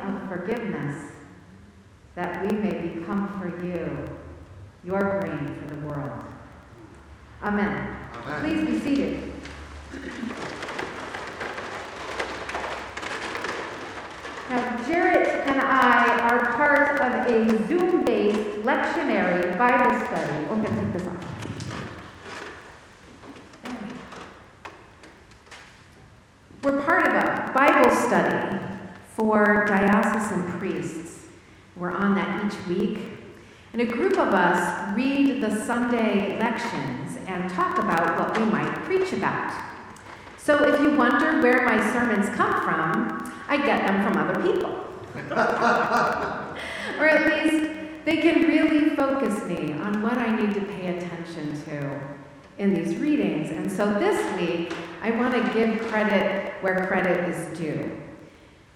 of forgiveness that we may become for you your grain for the world. Amen. Amen. Please be seated. Now, Jarrett and I are part of a Zoom based lectionary Bible study. Oh, I'm going to take this off. We're part of a Bible study for diocesan priests. We're on that each week. And a group of us read the Sunday lections and talk about what we might preach about. So if you wonder where my sermons come from, I get them from other people. or at least they can really focus me on what I need to pay attention to in these readings. And so this week, I want to give credit where credit is due.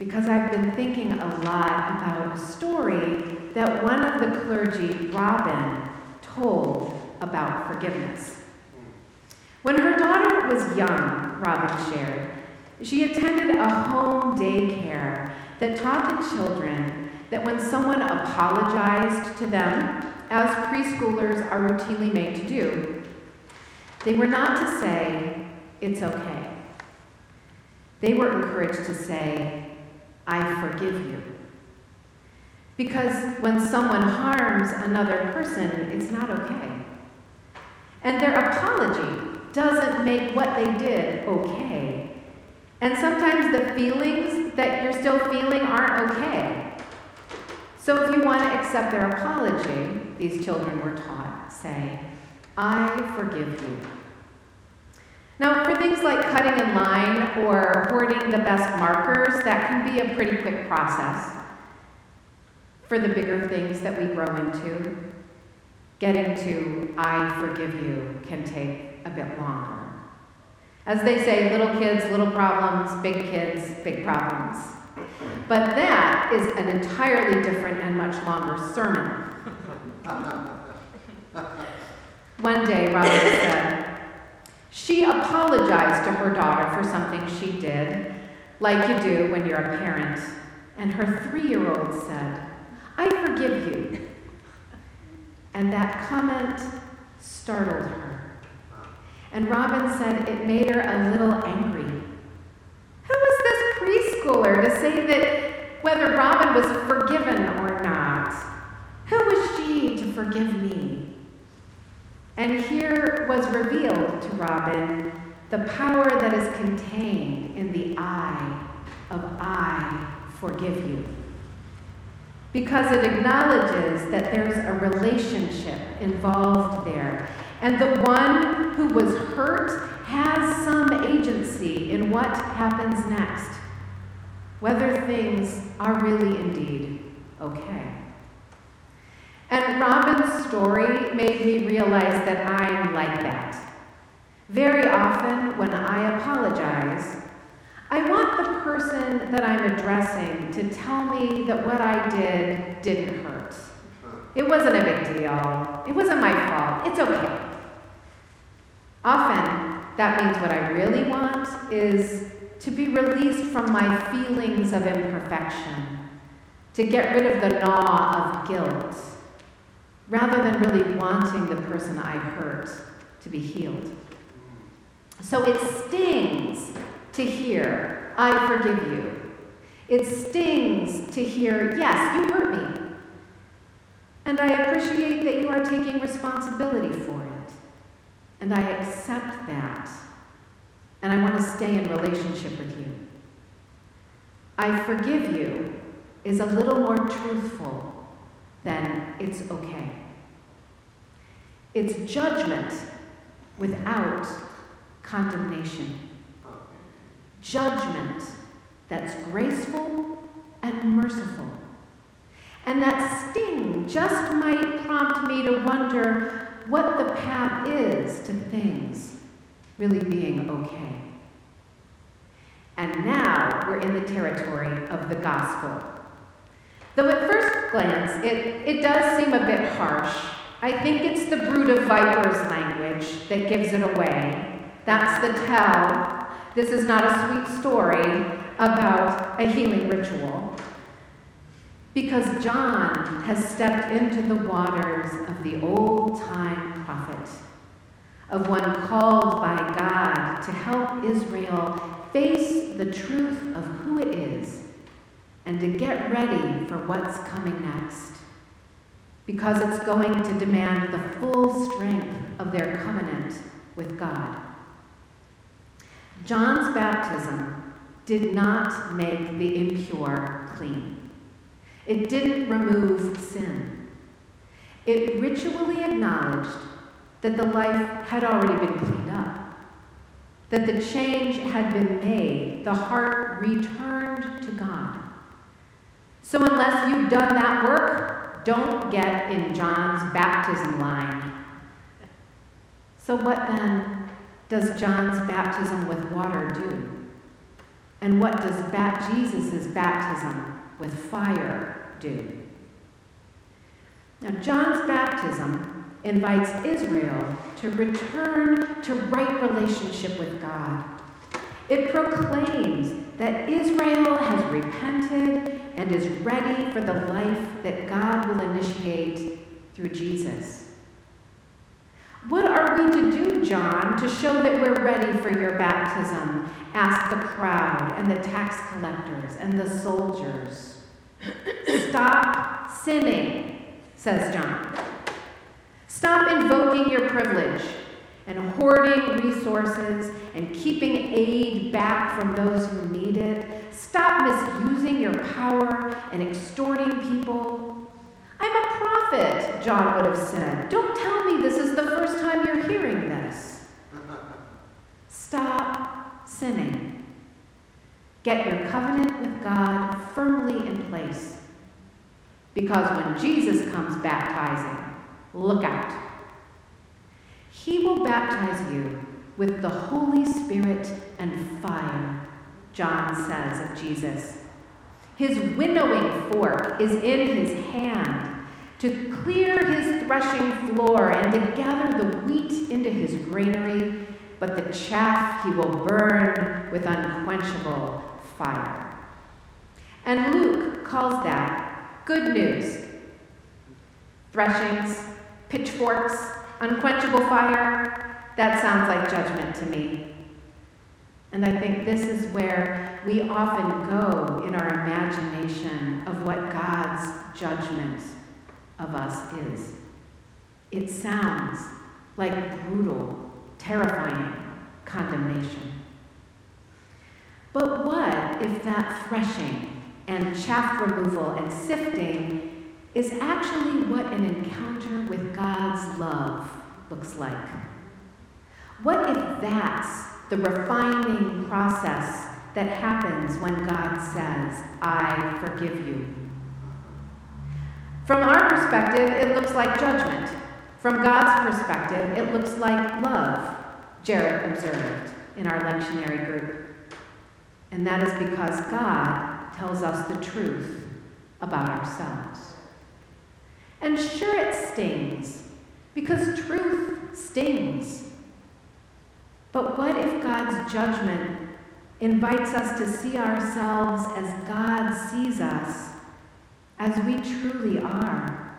Because I've been thinking a lot about a story that one of the clergy, Robin, told about forgiveness. When her daughter was young, Robin shared, she attended a home daycare that taught the children that when someone apologized to them, as preschoolers are routinely made to do, they were not to say, it's okay. They were encouraged to say, I forgive you. Because when someone harms another person, it's not okay. And their apology doesn't make what they did okay. And sometimes the feelings that you're still feeling aren't okay. So if you want to accept their apology, these children were taught, say, I forgive you. Now, for things like cutting in line or hoarding the best markers, that can be a pretty quick process. For the bigger things that we grow into, getting to I forgive you can take a bit longer. As they say, little kids, little problems, big kids, big problems. But that is an entirely different and much longer sermon. One day, Robin said, she apologized to her daughter for something she did, like you do when you're a parent. And her three year old said, I forgive you. And that comment startled her. And Robin said it made her a little angry. Who was this preschooler to say that whether Robin was forgiven or not? Who was she to forgive me? And here was revealed to Robin the power that is contained in the I of I forgive you because it acknowledges that there's a relationship involved there. And the one who was hurt has some agency in what happens next, whether things are really indeed okay. And Robin's story made me realize that I'm like that. Very often, when I apologize, I want the person that I'm addressing to tell me that what I did didn't hurt. It wasn't a big deal. It wasn't my fault. It's okay. Often, that means what I really want is to be released from my feelings of imperfection, to get rid of the gnaw of guilt, rather than really wanting the person I hurt to be healed. So it stings to hear, I forgive you. It stings to hear, yes, you hurt me. And I appreciate that you are taking responsibility for it. And I accept that. And I want to stay in relationship with you. I forgive you is a little more truthful than it's okay. It's judgment without condemnation judgment that's graceful and merciful. And that sting just might prompt me to wonder what the path is to things really being okay. And now we're in the territory of the gospel. Though at first glance it, it does seem a bit harsh I think it's the brood of vipers language that gives it away. That's the tell. This is not a sweet story about a healing ritual. Because John has stepped into the waters of the old time prophet, of one called by God to help Israel face the truth of who it is and to get ready for what's coming next. Because it's going to demand the full strength of their covenant with God. John's baptism did not make the impure clean. It didn't remove sin. It ritually acknowledged that the life had already been cleaned up, that the change had been made, the heart returned to God. So, unless you've done that work, don't get in John's baptism line. So, what then does John's baptism with water do? And what does ba- Jesus' baptism with fire do? Now, John's baptism invites Israel to return to right relationship with God. It proclaims that Israel has repented and is ready for the life that God will initiate through Jesus. What are we to do, John, to show that we're ready for your baptism? asked the crowd and the tax collectors and the soldiers. Stop sinning, says John. Stop invoking your privilege and hoarding resources and keeping aid back from those who need it. Stop misusing your power and extorting people. I'm a prophet, John would have said. Don't tell me this is the first time you're hearing this. Stop sinning. Get your covenant with God firmly in place. Because when Jesus comes baptizing, look out. He will baptize you with the Holy Spirit and fire, John says of Jesus. His winnowing fork is in his hand to clear his threshing floor and to gather the wheat into his granary, but the chaff he will burn with unquenchable fire. And Luke calls that good news. Threshings, pitchforks, unquenchable fire, that sounds like judgment to me. And I think this is where we often go in our imagination of what God's judgment of us is. It sounds like brutal, terrifying condemnation. But what if that threshing and chaff removal and sifting is actually what an encounter with God's love looks like? What if that's the refining process that happens when God says, I forgive you? From our perspective, it looks like judgment. From God's perspective, it looks like love, Jared observed in our lectionary group. And that is because God tells us the truth about ourselves. And sure, it stings, because truth stings. But what if God's judgment invites us to see ourselves as God sees us, as we truly are?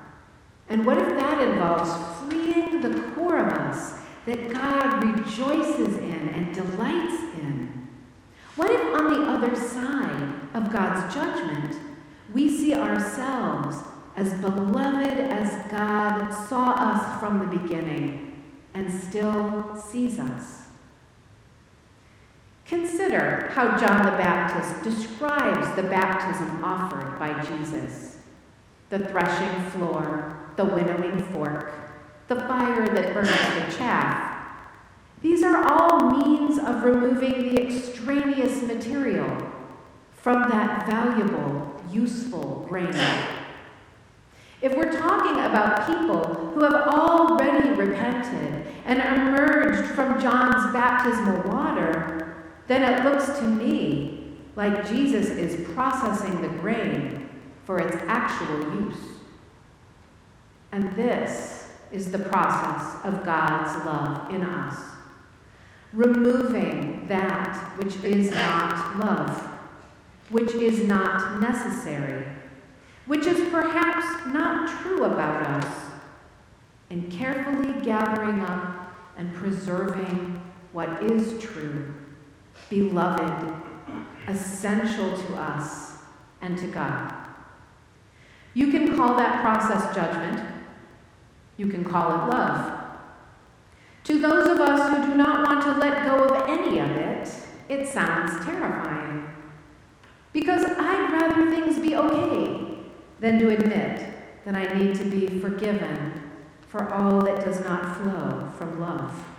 And what if that involves freeing the core of us that God rejoices in and delights in? What if on the other side of God's judgment, we see ourselves as beloved as God saw us from the beginning and still sees us? Consider how John the Baptist describes the baptism offered by Jesus the threshing floor, the winnowing fork, the fire that burns the chaff. These are all means of removing the extraneous material from that valuable, useful grain. If we're talking about people who have already repented and emerged from John's baptismal water, then it looks to me like Jesus is processing the grain for its actual use. And this is the process of God's love in us, removing that which is not love, which is not necessary, which is perhaps not true about us, and carefully gathering up and preserving what is true, beloved, essential to us and to God. You can call that process judgment. You can call it love. To those of us who do not want to let go of any of it, it sounds terrifying. Because I'd rather things be okay than to admit that I need to be forgiven for all that does not flow from love.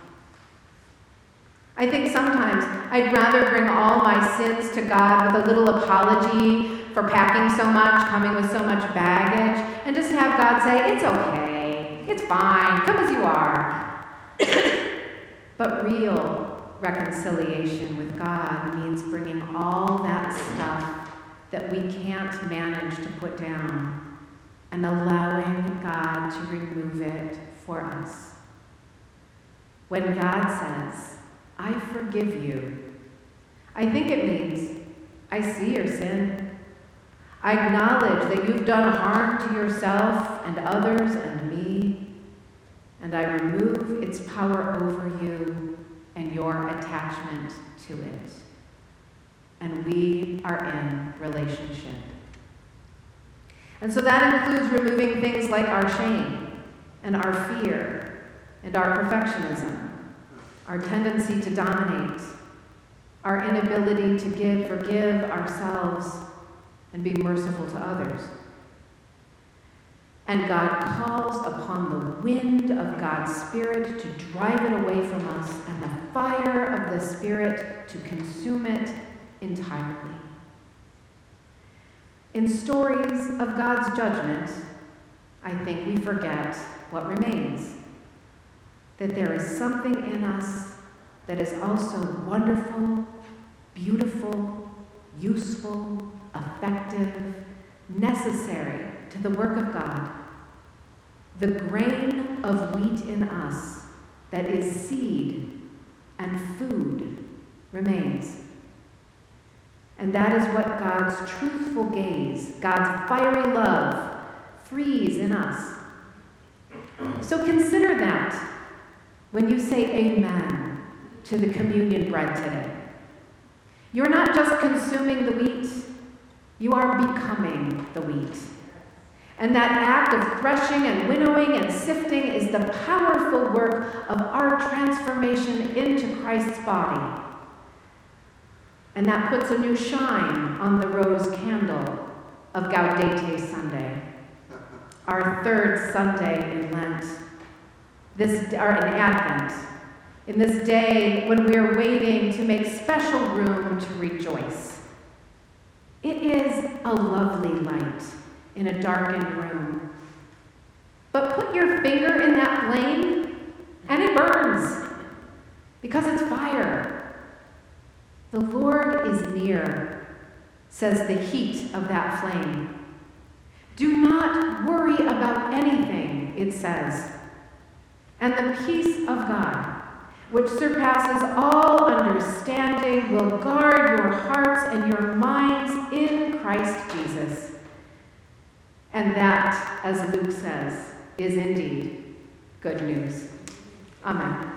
I think sometimes I'd rather bring all my sins to God with a little apology for packing so much, coming with so much baggage, and just have God say, It's okay, it's fine, come as you are. but real reconciliation with God means bringing all that stuff that we can't manage to put down and allowing God to remove it for us. When God says, I forgive you, I think it means I see your sin. I acknowledge that you've done harm to yourself and others and me, and I remove its power over you and your attachment to it. And we are in relationship. And so that includes removing things like our shame and our fear and our perfectionism, our tendency to dominate, our inability to give, forgive ourselves and be merciful to others. And God calls upon the wind of God's Spirit to drive it away from us and the fire of the Spirit to consume it entirely. In stories of God's judgment, I think we forget what remains. That there is something in us that is also wonderful, beautiful, useful, effective, necessary to the work of God. The grain of wheat in us that is seed and food remains. And that is what God's truthful gaze, God's fiery love, frees in us. So consider that when you say amen to the communion bread today. You're not just consuming the wheat, you are becoming the wheat. And that act of threshing and winnowing and sifting is the powerful work of our transformation into Christ's body. And that puts a new shine on the rose candle of Gaudete Sunday, our third Sunday in Lent, this, or in Advent, in this day when we are waiting to make special room to rejoice. It is a lovely light in a darkened room. But put your finger in that flame and it burns because it's fire. The Lord is near, says the heat of that flame. Do not worry about anything, it says. And the peace of God which surpasses all understanding, will guard your hearts and your minds in Christ Jesus. And that, as Luke says, is indeed good news. Amen.